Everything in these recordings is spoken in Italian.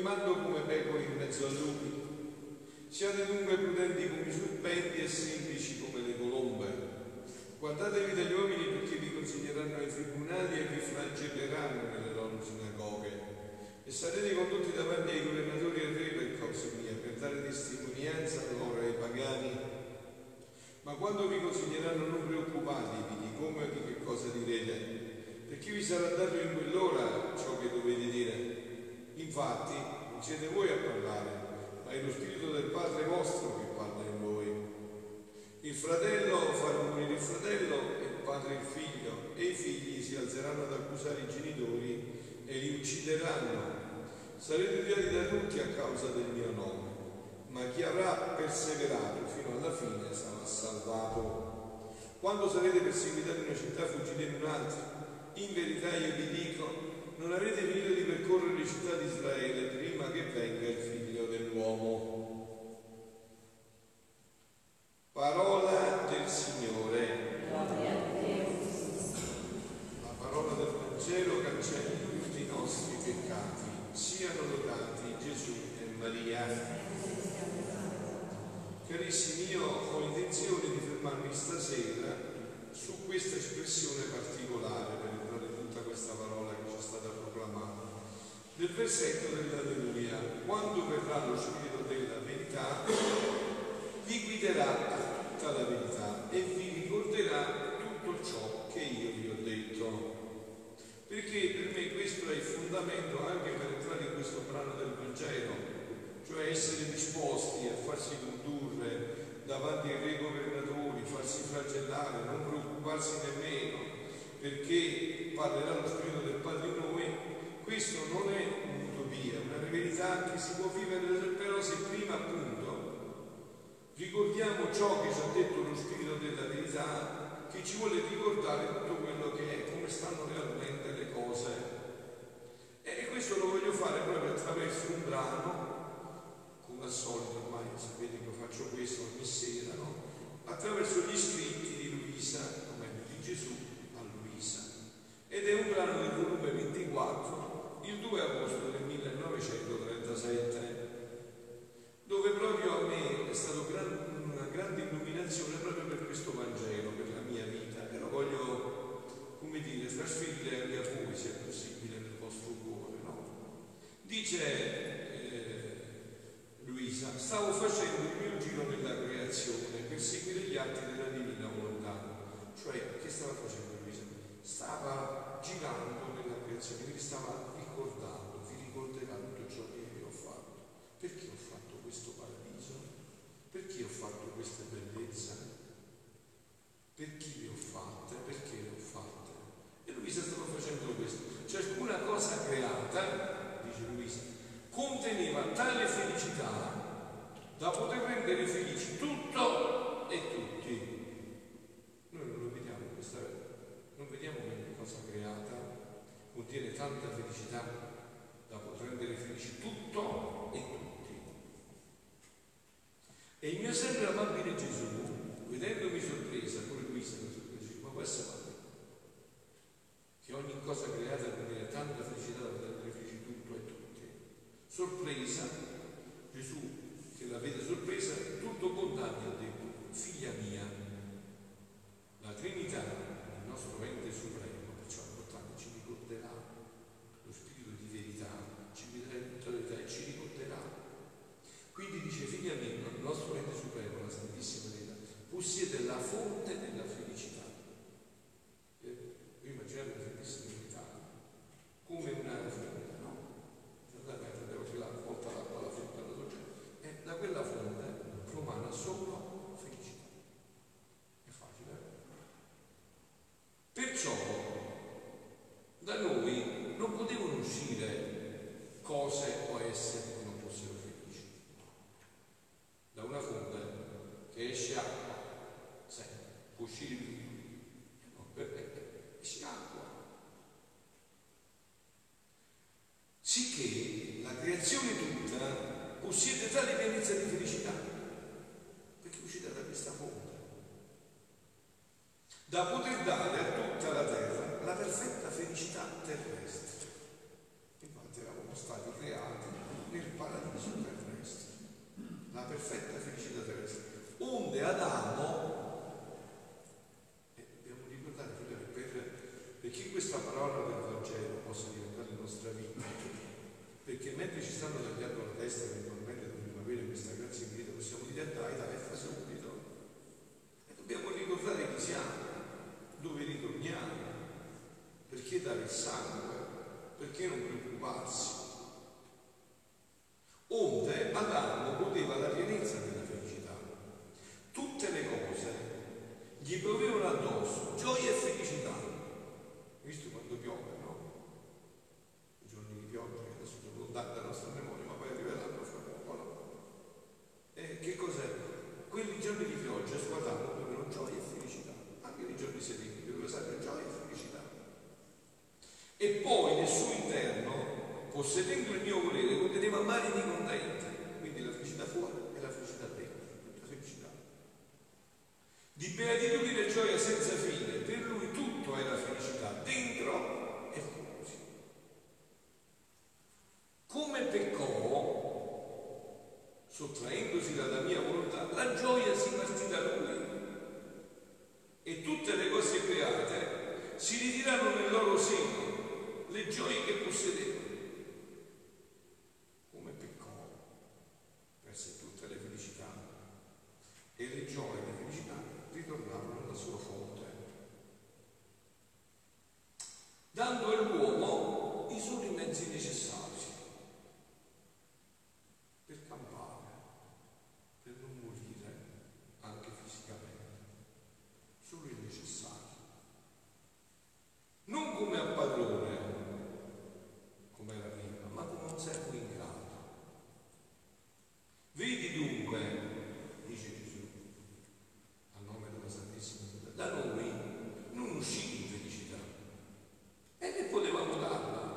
mando come pecore in mezzo a lupi. Siate dunque prudenti come i serpenti e semplici come le colombe. Guardatevi dagli uomini perché vi consigleranno ai tribunali e vi flagelleranno nelle loro sinagoghe. E sarete condotti davanti ai governatori e re per causa mia, per dare testimonianza loro ai pagani. Ma quando vi consiglieranno non preoccupatevi di come e di che cosa direte, perché vi sarà dato in quell'ora ciò che dovete dire. Infatti, non siete voi a parlare, ma è lo Spirito del Padre vostro che parla in voi. Il fratello farà morire il fratello e il padre il figlio, e i figli si alzeranno ad accusare i genitori e li uccideranno. Sarete odiati da tutti a causa del mio nome, ma chi avrà perseverato fino alla fine sarà salvato. Quando sarete perseguitati in una città, fuggite in un'altra. In verità io vi dico, non avete finito di percorrere le città di Israele prima che venga il figlio dell'uomo. Parola del Signore. La parola del Vangelo cancella tutti i nostri peccati. Siano lodati Gesù e Maria. Carissimi, io ho intenzione di fermarmi stasera su questa espressione particolare per entrare in tutta questa parola che stata proclamata. Del versetto dell'Alleluia, quando verrà lo Spirito della verità, vi guiderà a tutta la verità e vi ricorderà tutto ciò che io vi ho detto. Perché per me questo è il fondamento anche per entrare in questo brano del Vangelo, cioè essere disposti a farsi condurre davanti ai re governatori, farsi flagellare, non preoccuparsi nemmeno, perché parlerà lo Spirito del Padre in noi, questo non è un'utopia, una verità che si può vivere, però se prima appunto ricordiamo ciò che ci ha detto lo Spirito della verità, che ci vuole ricordare tutto quello che è, come stanno realmente le cose. E questo lo voglio fare proprio attraverso un brano, come al solito ormai sapete che faccio questo ogni sera, no? attraverso gli scritti di Luisa, o di Gesù a Luisa. Ed è un brano del volume 24, il 2 agosto del 1937, dove proprio a me è stata una grande illuminazione proprio per questo Vangelo, per la mia vita, e lo voglio, come dire, trasferire anche a voi, se possibile, nel vostro cuore. No? Dice eh, Luisa, stavo facendo il mio giro nella creazione per seguire gli atti della divina volontà. Cioè, che stava facendo Luisa? Stava girando nella creazione, quindi stava per dare a tutta la terra la perfetta felicità terrestre. Infatti eravamo stati creati nel paradiso terrestre, la perfetta felicità terrestre. Onde Adamo, e dobbiamo ricordare per, perché questa parola del Vangelo possa diventare nostra vita, perché mentre ci stanno tagliando la testa eventualmente dobbiamo avere questa grazia di vita, possiamo dire dai, dai, fa subito sangue, perché non preoccuparsi. Onde Adamo godeva la pienezza della felicità. Tutte le cose gli piovevano addosso, gioia e felicità. Visto quando piove, no? I giorni di pioggia che adesso sono lontani dalla nostra memoria, ma poi arriveranno fra poco, no? E che cos'è? Quelli giorni di pioggia su Adamo dovevano gioia e felicità. Anche i giorni sereni dovevano sempre gioia e felicità. E poi nel suo interno possedendo il mio volere, conteneva mari di contenti, quindi la felicità fuori e la felicità dentro, tutta felicità. Di beatitudine e gioia senza fine, per lui tutto era felicità, dentro e fuori. Come peccò, sottraendosi dalla mia volontà, la gioia si partì da lui e tutte le cose create si ritirarono nel loro seno, le gioie che possedevano. e le gioie e le felicità ritornavano alla sua fonte, dando all'uomo i soli mezzi necessari per campare, per non morire anche fisicamente, solo il necessario. Non come a padrone, come era prima, ma come un servo ingrato. Vedi dunque da noi non uscì in felicità e ne potevamo darla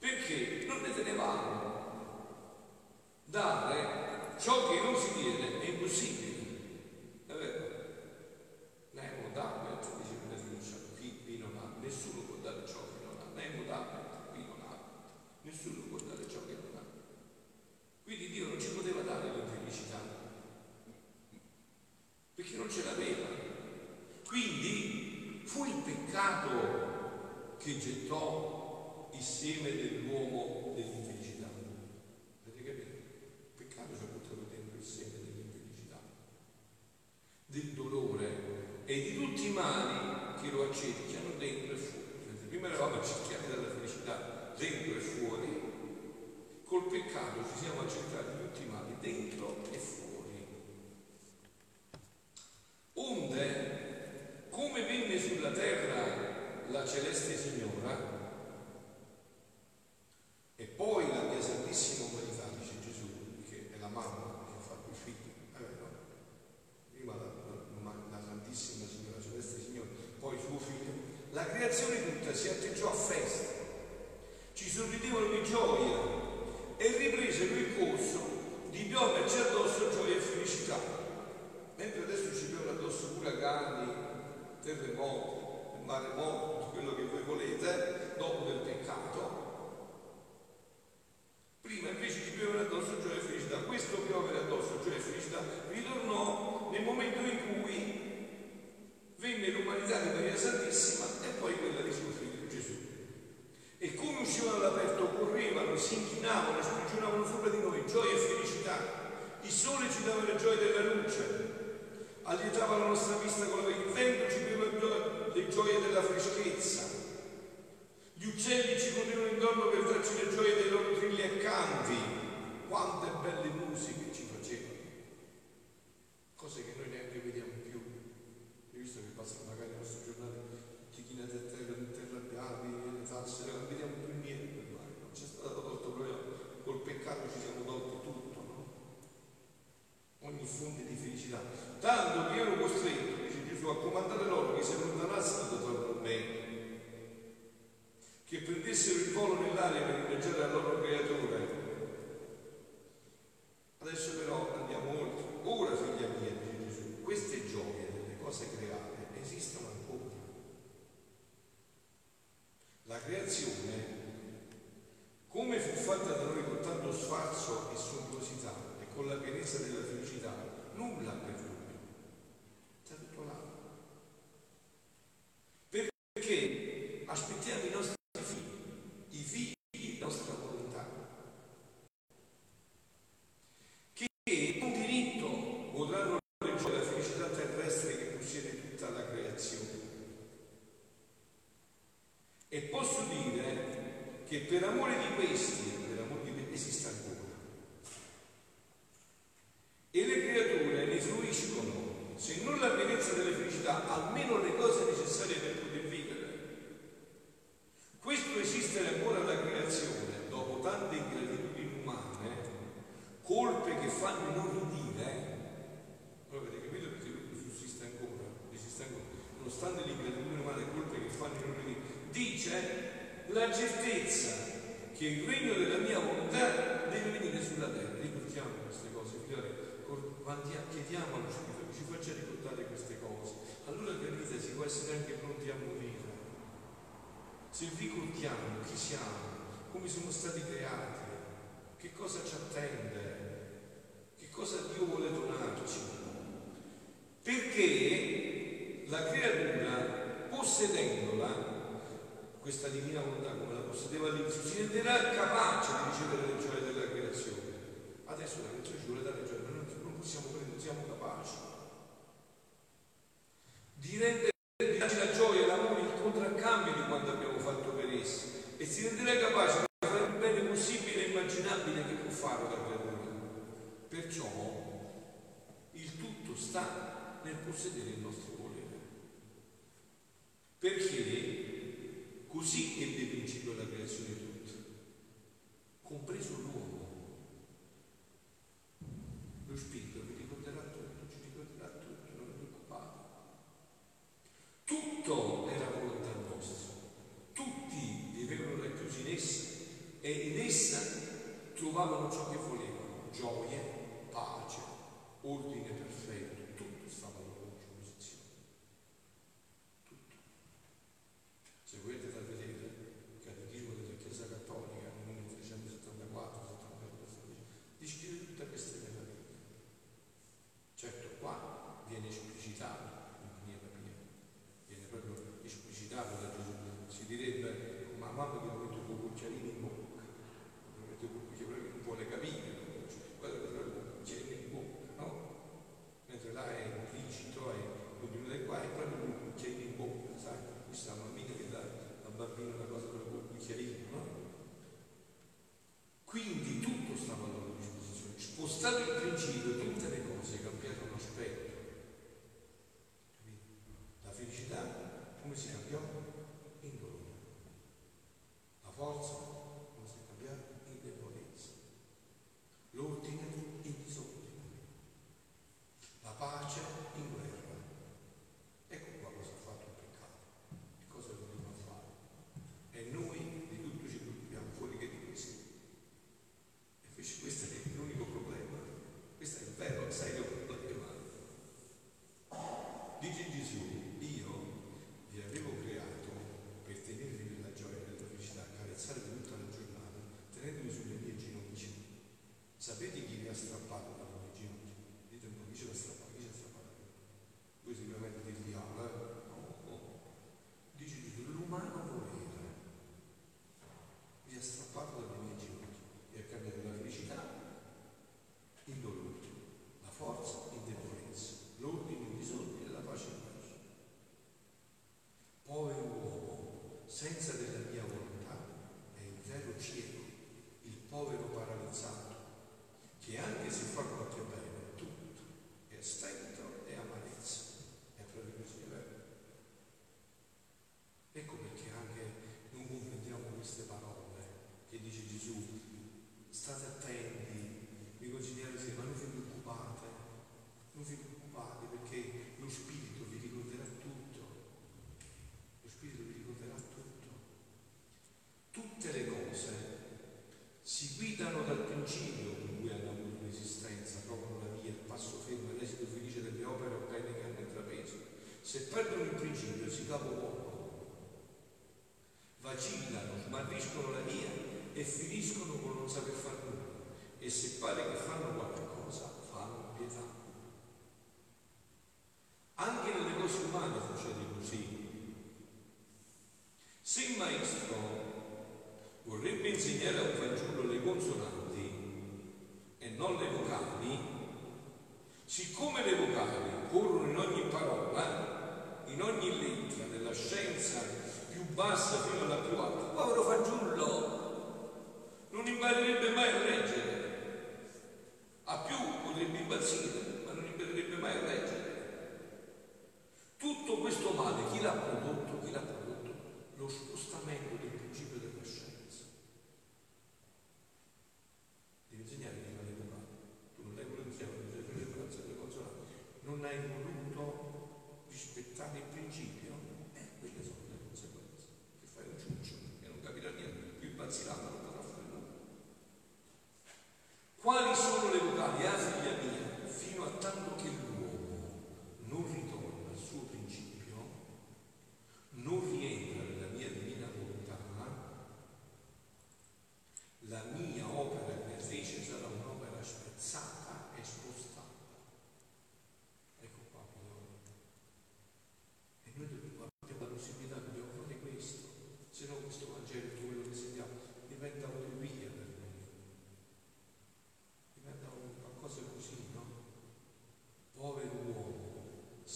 perché non ne tenevamo dare ciò che non si tiene è impossibile è vero Nemo Damet dice una fiducia chi non ha nessuno può dare ciò che non ha Nemo Damet qui non ha nessuno può dare ciò che non ha quindi Dio non ci poteva dare l'infelicità perché non ce l'aveva quindi fu il peccato che gettò il seme dell'uomo dell'infelicità. Avete capito? Il peccato ci ha buttato dentro il seme dell'infelicità, del dolore e di tutti i mali che lo accerchiano dentro e fuori. Prima eravamo accerchiati dalla felicità dentro e fuori, col peccato ci siamo accerchiati tutti i mali dentro e fuori. Onde come venne sulla terra la celeste signora e poi la mia santissima umanità, dice Gesù, che è la mamma che ha fatto il figlio, eh, no? prima la, la, la, santissima signora, celeste signora, poi suo figlio, la creazione tutta si atteggiò a festa, ci sorridevano di gioia e ripresero il corso di pioverci addosso gioia e felicità. Mentre adesso ci piovono addosso uragani, terremoti, maremoti, tutto quello che voi volete, dopo del peccato. Prima invece ci piovere addosso gioia e felicità. Questo piovere addosso gioia e felicità ritornò nel momento in cui venne l'umanità di Maria Santissima e poi quella di suo figlio Gesù. E come uscivano all'aperto, correvano, si inchinavano, sprigionavano sopra di noi gioia e felicità. Il sole ci dava le gioie della luce, allietava la nostra vista con la Adesso però andiamo oltre. Ora, figlia mia, di Gesù, queste gioie delle cose create esistono ancora. La creazione, come fu fatta da noi con tanto sfarzo e sontuosità e con la pienezza della felicità, nulla per lui. Sta tutto là. Perché aspettiamo l'amore di questi, dell'amore di me, esiste ancora. E le creature ne fruiscono, se non la pienezza della felicità, almeno le cose necessarie per poter Se ricordiamo chi siamo, come siamo stati creati, che cosa ci attende, che cosa Dio vuole donarci, perché la creatura, possedendola, questa divina volontà come la possedeva all'inizio, si renderà capace di ricevere le gioie della creazione. Adesso la creazione ci vuole dare gioie, ma non possiamo prendere, siamo capaci. Di rendere trovavano ciò che volevano, gioie, pace, ordine perfetto, tutto stava alla loro disposizione. Tutto. Se volete far a vedere il catechismo della Chiesa Cattolica nel 1974, 75, descrive tutte queste meraviglie. Certo qua viene esplicitato in maniera piena, viene proprio esplicitato da Gesù. Si direbbe, ma quando che ho detto con Cucciarini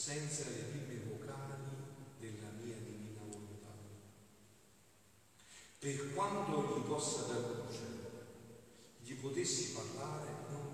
senza le prime vocali della mia divina volontà. Per quanto gli possa dar luce, gli potessi parlare, non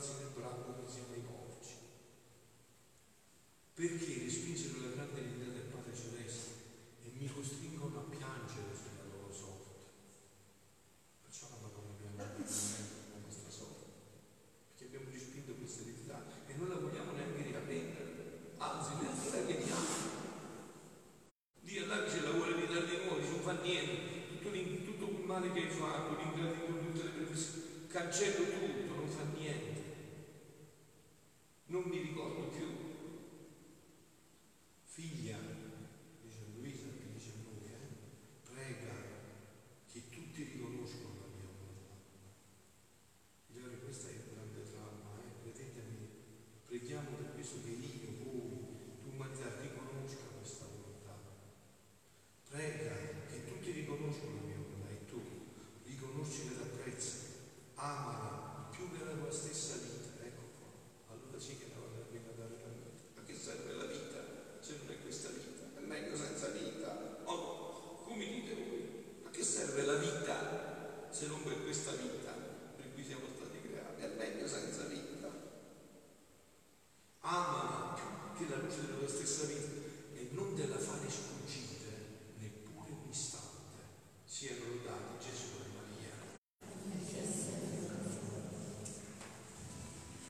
anos lembrar, como dizia o